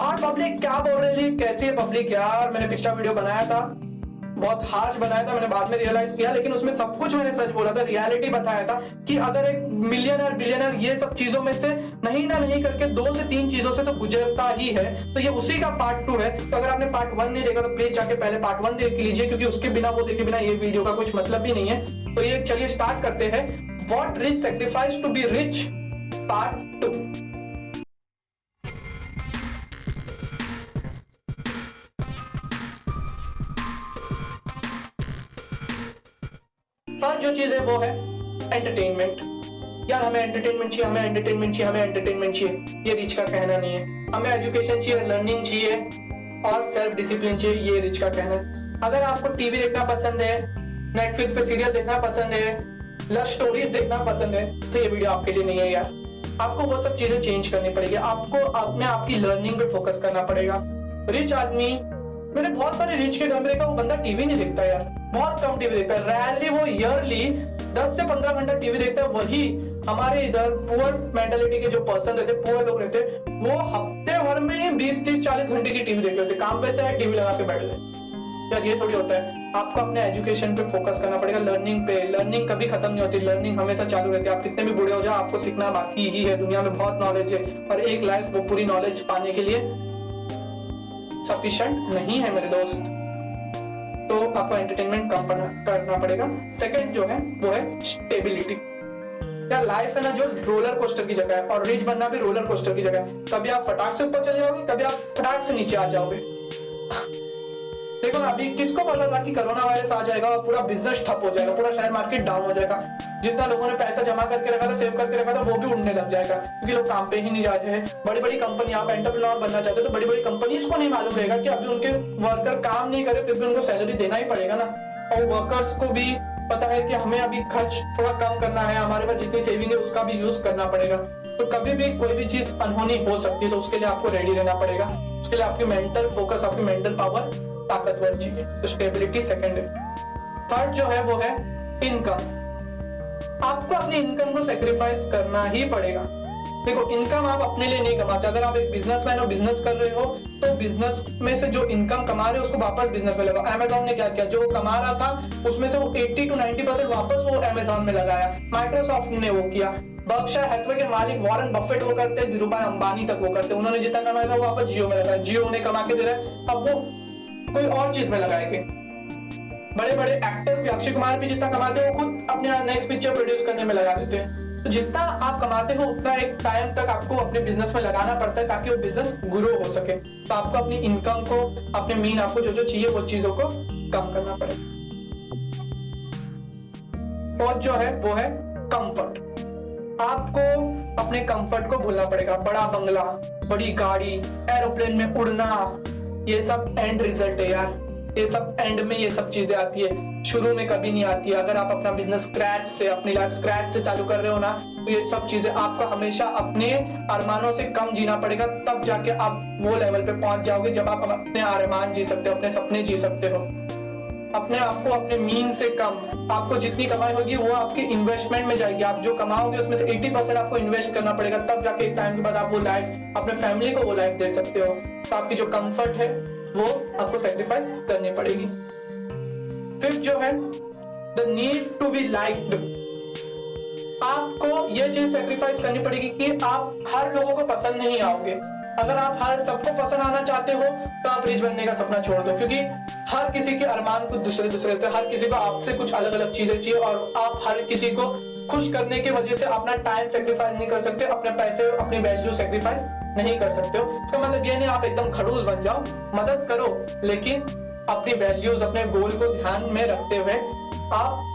और पब्लिक क्या बोल रही थी कैसी है पब्लिक यार? मैंने पिछला वीडियो बनाया था। बहुत हार्श बनाया था, मैंने बाद में रियलाइज़ किया, लेकिन उसमें सब कुछ मैंने सच बोला था रियलिटी बताया था कि अगर एक मिलियनर बिलियनर ये सब चीज़ों में से नहीं ना नहीं करके दो से तीन चीज़ों से तो गुजरता ही है तो ये उसी का पार्ट टू है। तो अगर आपने पार्ट वन नहीं देखा तो प्लीज़ जाके पहले पार्ट वन देख लीजिए, क्योंकि उसके बिना, वो देखे बिना ये वीडियो का कुछ मतलब भी नहीं है। तो ये चलिए स्टार्ट करते हैं। What rich sacrifice to be rich part two first जो चीज़ है वो है एंटरटेनमेंट यार, हमें एंटरटेनमेंट चाहिए, हमें एंटरटेनमेंट चाहिए, हमें एंटरटेनमेंट चाहिए। ये रिच का कहना नहीं है। हमें एजुकेशन चाहिए लर्निंग चाहिए और सेल्फ डिसिप्लिन चाहिए, ये रिच का कहना है। अगर आपको टीवी देखना पसंद है नेटफ्लिक्स पे सीरियल देखना पसंद है लव स्टोरीज देखना पसंद है तो ये वीडियो आपके लिए नहीं है यार। आपको वो सब चीज़ें चेंज करनी पड़ेगी। आपको अपने आपकी लर्निंग पे फोकस करना पड़ेगा। रिच आदमी मैंने बहुत सारे रिच के में देखा, वो बंदा टीवी नहीं देखता यार। बहुत कम टीवी देखता है। रैली वो ईयरली दस से पंद्रह घंटा टीवी देखता है। वही हमारे इधर पुअर मेंटेलिटी के जो पर्सन रहते पुअर लोग रहते, वो हफ़्ते भर में ही बीस, तीस, चालीस घंटे की टीवी देख लेते। काम पे से टीवी लगा के बैठ गए। यार, ये थोड़ी होता है। आपको अपने एजुकेशन पे फोकस करना पड़ेगा। लर्निंग पे लर्निंग कभी खत्म नहीं होती। लर्निंग हमेशा चालू रहती है। आप कितने भी बूढ़े हो जाओ, आपको सीखना बाकी ही है। दुनिया में बहुत नॉलेज है। और एक लाइफ वो पूरी नॉलेज पाने के लिए सफिशिएंट नहीं है मेरे दोस्त। तो आपको एंटरटेनमेंट कम करना पड़ेगा। सेकंड जो है, वो है स्टेबिलिटी क्या लाइफ है ना जो रोलर कोस्टर की जगह है, और रिच बनना भी रोलर कोस्टर की जगह है। कभी आप फटाक से ऊपर चले जाओगे, कभी आप फटाक से नीचे आ जाओगे। देखो ना, अभी किसको पता था कि कोरोना वायरस आ जाएगा और पूरा बिज़नेस ठप हो जाएगा, पूरा शेयर मार्केट डाउन हो जाएगा। जितना लोगों ने पैसा जमा करके रखा था सेव करके रखा था, वो भी उड़ने लग जाएगा, क्योंकि लोग काम पे ही नहीं जाते हैं। बड़ी बड़ी कंपनी आप एंटरप्रेन्योर बनना चाहते हो तो बड़ी बड़ी कंपनीज़ को नहीं मालूम रहेगा कि अभी उनके वर्कर काम नहीं करे, फिर भी उनको सैलरी देना ही पड़ेगा ना। और वर्कर्स को भी पता है कि हमें अभी खर्च थोड़ा कम करना है, हमारे पास जितनी सेविंग है, उसका भी यूज़ करना पड़ेगा। तो कभी भी कोई भी चीज़ अनहोनी हो सकती है तो उसके लिए आपको रेडी रहना पड़ेगा। उसके लिए आपकी मेंटल फोकस आपकी मेंटल पावर ताकतवर चाहिए तो स्टेबिलिटी सेकंड है। थर्ड जो है, वो है इनकम आपको अपनी इनकम को सेक्रीफाइस करना ही पड़ेगा। देखो इनकम आप अपने लिए नहीं कमाते। अगर आप एक बिजनेसमैन हो बिज़नेस कर रहे हो तो बिज़नेस में से जो इनकम कमा रहे हो, उसको वापस बिज़नेस में लगाओ। अमेजोन ने क्या किया? जो कमा रहा था, उसमें से वो 80 टू 90 परसेंट वापस वो अमेजोन में लगाया। माइक्रोसॉफ्ट ने वो किया। बक्शा हैथवे के मालिक वॉरेन बफेट वो करते, धीरूभाई अंबानी तक वो करते। उन्होंने जितना कमाया था, वो वापस जियो में लगाया जियो ने कमा के दे रहा है। अब वो कोई और चीज़ में लगाएँगे बड़े बड़े एक्टर्स भी अक्षय कुमार भी जितना कमाते हैं, वो खुद अपने नेक्स्ट पिक्चर प्रोड्यूस करने में लगा देते हैं। तो जितना आप कमाते हो, उतना एक टाइम तक आपको अपने बिज़नेस में लगाना पड़ता है ताकि वो बिज़नेस ग्रो हो सके। तो आपको अपनी इनकम को, अपने मीन आपको जो जो चाहिए, वो चीज़ों को कम करना पड़ेगा फोर्थ जो है, वो है कंफर्ट आपको अपने कंफर्ट को भूलना पड़ेगा। बड़ा बंगला, बड़ी गाड़ी एरोप्लेन में उड़ना ये सब एंड रिज़ल्ट है यार। ये सब एंड में ये सब चीज़ें आती है। शुरू में कभी नहीं आती। अगर आप अपना बिज़नेस स्क्रैच से, अपनी लाइफ स्क्रैच से चालू कर रहे हो ना तो ये सब चीज़ें आपको हमेशा अपने अरमानों से कम जीना पड़ेगा। तब जाके आप वो लेवल पे पहुँच जाओगे जब आप अपने अरमान जी सकते हो, अपने सपने जी सकते हो। अपने आप को अपने मीन से कम। आपको जितनी कमाई होगी, वो आपकी इन्वेस्टमेंट में जाएगी। आप जो कमाओगे, उसमें से 80 परसेंट आपको इन्वेस्ट करना पड़ेगा। तब जाके एक टाइम के बाद आप वो लाइफ अपने फैमिली को वो लाइफ दे सकते हो। तो आपकी जो कंफर्ट है, वो आपको सेक्रीफाइस करनी पड़ेगी। फिफ्थ जो है the need to be liked आपको ये चीज़ सेक्रीफाइस करनी पड़ेगी कि आप हर लोगों को पसंद नहीं आओगे। अगर आप हर सबको पसंद आना चाहते हो तो आप रिच बनने का सपना छोड़ दो, क्योंकि हर किसी के अरमान कुछ दूसरे दूसरे होते हैं। हर किसी को आपसे कुछ अलग अलग चीज़ें चाहिए, और आप हर किसी को खुश करने की वजह से अपना टाइम सेक्रीफाइस नहीं कर सकते, अपने पैसे, अपनी वैल्यू सेक्रीफाइस नहीं कर सकते हो। इसका मतलब ये नहीं आप एकदम खड़ूस बन जाओ, मदद करो, लेकिन अपनी वैल्यूज़ अपने गोल को ध्यान में रखते हुए आप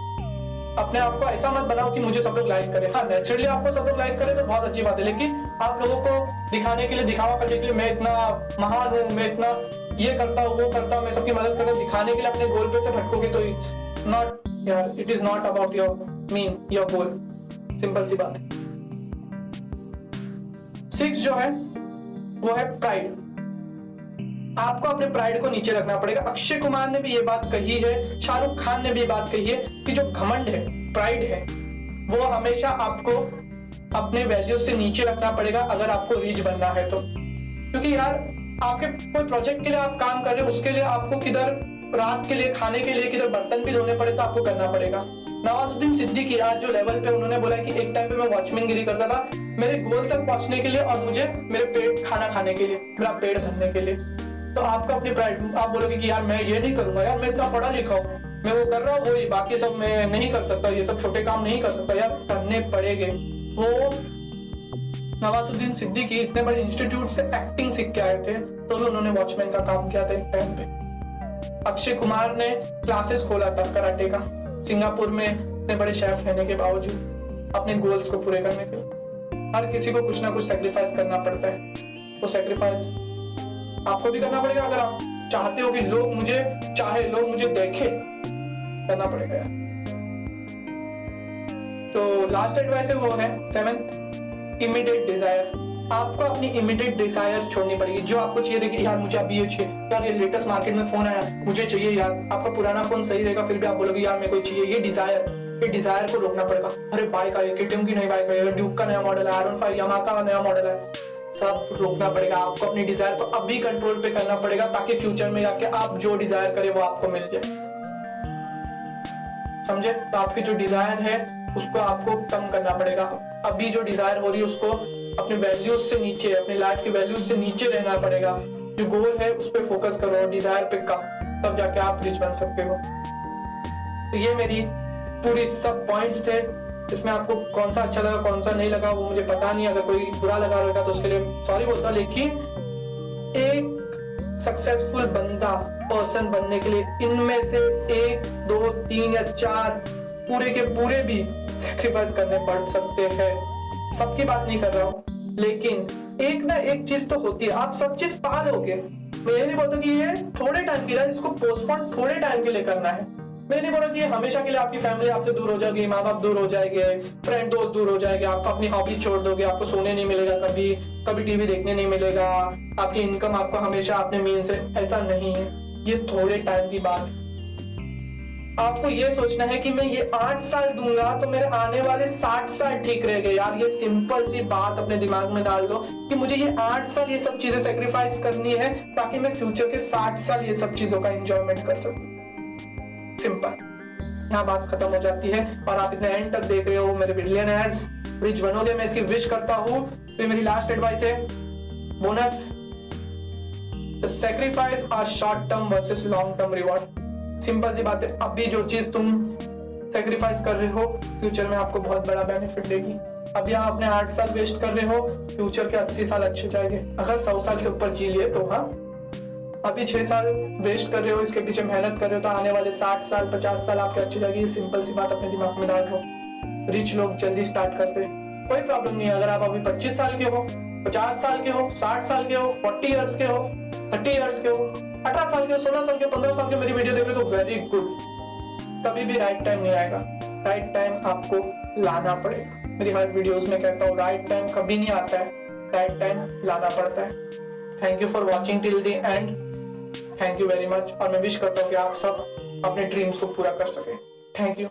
अपने आप को ऐसा मत बनाओ कि मुझे सब लोग लाइक करें। हाँ नेचुरली आपको सब लोग लाइक करें तो बहुत अच्छी बात है, लेकिन आप लोगों को दिखाने के लिए, दिखावा करने के लिए मैं इतना महान हूँ, मैं इतना ये करता हूँ, वो करता हूँ, मैं सबकी मदद कर दिखाने के लिए अपने गोल पे से भटकोगे तो इट्स नॉट यार it is not about your mean your goal simple सी बात है। सिक्स जो है, वो है प्राइड आपको अपने प्राइड को नीचे रखना पड़ेगा। अक्षय कुमार ने भी ये बात कही है, शाहरुख खान ने भी ये बात कही है कि जो घमंड है प्राइड है, वो हमेशा आपको अपने वैल्यू से नीचे रखना पड़ेगा अगर आपको रीच बनना है तो। क्योंकि यार, आपके कोई प्रोजेक्ट के लिए आप काम कर रहे हो, उसके लिए आपको किधर रात के लिए, खाने के लिए किधर बर्तन भी धोने पड़े तो आपको करना पड़ेगा। नवाजुद्दीन सिद्दीकी आज जो लेवल पे उन्होंने बोला कि एक टाइम पे मैं वॉचमैन गिरी करता था, मेरे गोल तक पहुँचने के लिए और मुझे मेरे पेट खाना खाने के लिए, मेरा पेट भरने के लिए। तो आपका अपनी प्राइड आप बोलोगे कि यार मैं ये नहीं करूँगा, यार मैं इतना पढ़ा लिखा हूँ, मैं वो कर रहा हूँ, वही बाकी सब मैं नहीं कर सकता, ये सब छोटे काम नहीं कर सकता, यार करने पड़ेंगे। वो नवाजुद्दीन सिद्दीकी इतने बड़े इंस्टीट्यूट से एक्टिंग सीख के आए थे तो उन्होंने वॉचमैन का काम किया था एक टाइम पे। अक्षय कुमार ने क्लासेस खोला था कराटे का, सिंगापुर में इतने बड़े शेफ रहने के बावजूद, अपने गोल्स को पूरे करने के लिए। हर किसी को कुछ ना कुछ सेक्रीफाइस करना पड़ता है। वो सेक्रीफाइस आपको भी करना पड़ेगा अगर आप चाहते हो कि लोग मुझे, चाहे लोग मुझे देखे, करना पड़ेगा तो लास्ट एडवाइस है वो है सेवेंथ इमीडिएट डिज़ायर आपको अपनी इमीडिएट डिज़ायर छोड़नी पड़ेगी। जो आपको चाहिए, देखिए, यार मुझे अभी ये चाहिए। यार ये लेटेस्ट मार्केट में फ़ोन आया, मुझे चाहिए यार। आपका पुराना फ़ोन सही रहेगा, फिर भी आप बोलोगे, यार मेरे को चाहिए, ये डिज़ायर ये डिज़ायर को रोकना पड़ेगा। अरे बाइक आई केटीएम की नई बाइक आई ड्यूक का नया मॉडल है आयरन फाइव यमा का नया मॉडल है सब रोकना पड़ेगा, आपको अपनी डिज़ायर को अभी कंट्रोल पे करना पड़ेगा ताकि फ्यूचर में जाके आप जो डिज़ायर करें वो आपको मिल जाए। समझे? तो आपकी जो डिज़ायर है, उसको आपको कम करना पड़ेगा। अभी जो डिज़ायर हो रही है, उसको अपने वैल्यूज़ से नीचे, अपनी लाइफ की वैल्यूज़ से नीचे रहना पड़ेगा। जो गोल है, उस पर फोकस करो डिज़ायर पे कम, तब जाके आप रिच बन सकते हो। तो ये मेरी पूरी सब पॉइंट्स थे। इसमें आपको कौन सा अच्छा लगा, कौन सा नहीं लगा, वो मुझे पता नहीं, अगर कोई बुरा लगा रहेगा तो उसके लिए सॉरी बोलता लेकिन एक सक्सेसफुल बंदा पर्सन बनने के लिए इनमें से एक, दो, तीन या चार पूरे के पूरे भी सेक्रीफाइस करने पड़ सकते हैं। सबकी बात नहीं कर रहा हूँ, लेकिन एक ना एक चीज़ तो होती है। आप सब चीज़ पा लोगे मैं ये नहीं बोलता कि ये थोड़े टाइम के लिए, इसको पोस्टपोन थोड़े टाइम के लिए करना है। मैं नहीं बोल कि हमेशा के लिए आपकी फैमिली आपसे दूर हो जाएगी माँ बाप दूर हो जाएँगे फ्रेंड दोस्त दूर हो जाएँगे आप अपनी हॉबी छोड़ दोगे, आपको सोने नहीं मिलेगा कभी कभी टीवी देखने नहीं मिलेगा, आपकी इनकम आपको हमेशा अपने मीन से, ऐसा नहीं है। ये थोड़े टाइम की बात। आपको ये सोचना है कि मैं ये आठ साल दूँगा तो मेरे आने वाले साठ साल ठीक रहेंगे। यार, ये सिंपल सी बात अपने दिमाग में डाल दो कि मुझे ये आठ साल ये सब चीज़ें सेक्रीफाइस करनी है, ताकि मैं फ्यूचर के साठ साल ये सब चीज़ों का एंजॉयमेंट कर सकूँ। सिंपल यहाँ बात खत्म हो जाती है? और आप इतने एंड तक देख रहे हो, मेरे बिलियन रिच बनोगे, मैं इसकी विश करता हूँ। तो मेरी लास्ट एडवाइस है। Bonus sacrifice are short term versus long term reward simple सी बात है, अभी जो चीज़ तुम सेक्रीफाइस कर रहे हो फ्यूचर में आपको बहुत बड़ा बेनिफिट देगी। अभी आप अपने आठ साल वेस्ट कर रहे हो फ्यूचर के अस्सी साल अच्छे जाएँगे। अगर सौ साल से ऊपर जी लिए तो हाँ। अभी छह साल वेस्ट कर रहे हो, इसके पीछे मेहनत कर रहे हो तो आने वाले साठ साल, पचास साल आपके अच्छी जाएगी सिंपल सी बात अपने दिमाग में डाल दो। रिच लोग जल्दी स्टार्ट करते हैं। कोई प्रॉब्लम नहीं अगर आप अभी पच्चीस साल के हो, पचास साल के हो, साठ साल के हो फोर्टी ईयर्स के हो थर्टी ईयर्स के हो, अठारह साल के हो, सोलह साल के पंद्रह साल के मेरी वीडियो देख रहे तो वेरी गुड कभी भी राइट टाइम नहीं आएगा। राइट टाइम आपको लाना पड़ेगा। मेरी हर वीडियोस में कहता हूँ राइट टाइम कभी नहीं आता है। राइट टाइम लाना पड़ता है। Thank you for watching till the end thank you very much और मैं विश करता हूँ कि आप सब अपने ड्रीम्स को पूरा कर सकें। Thank you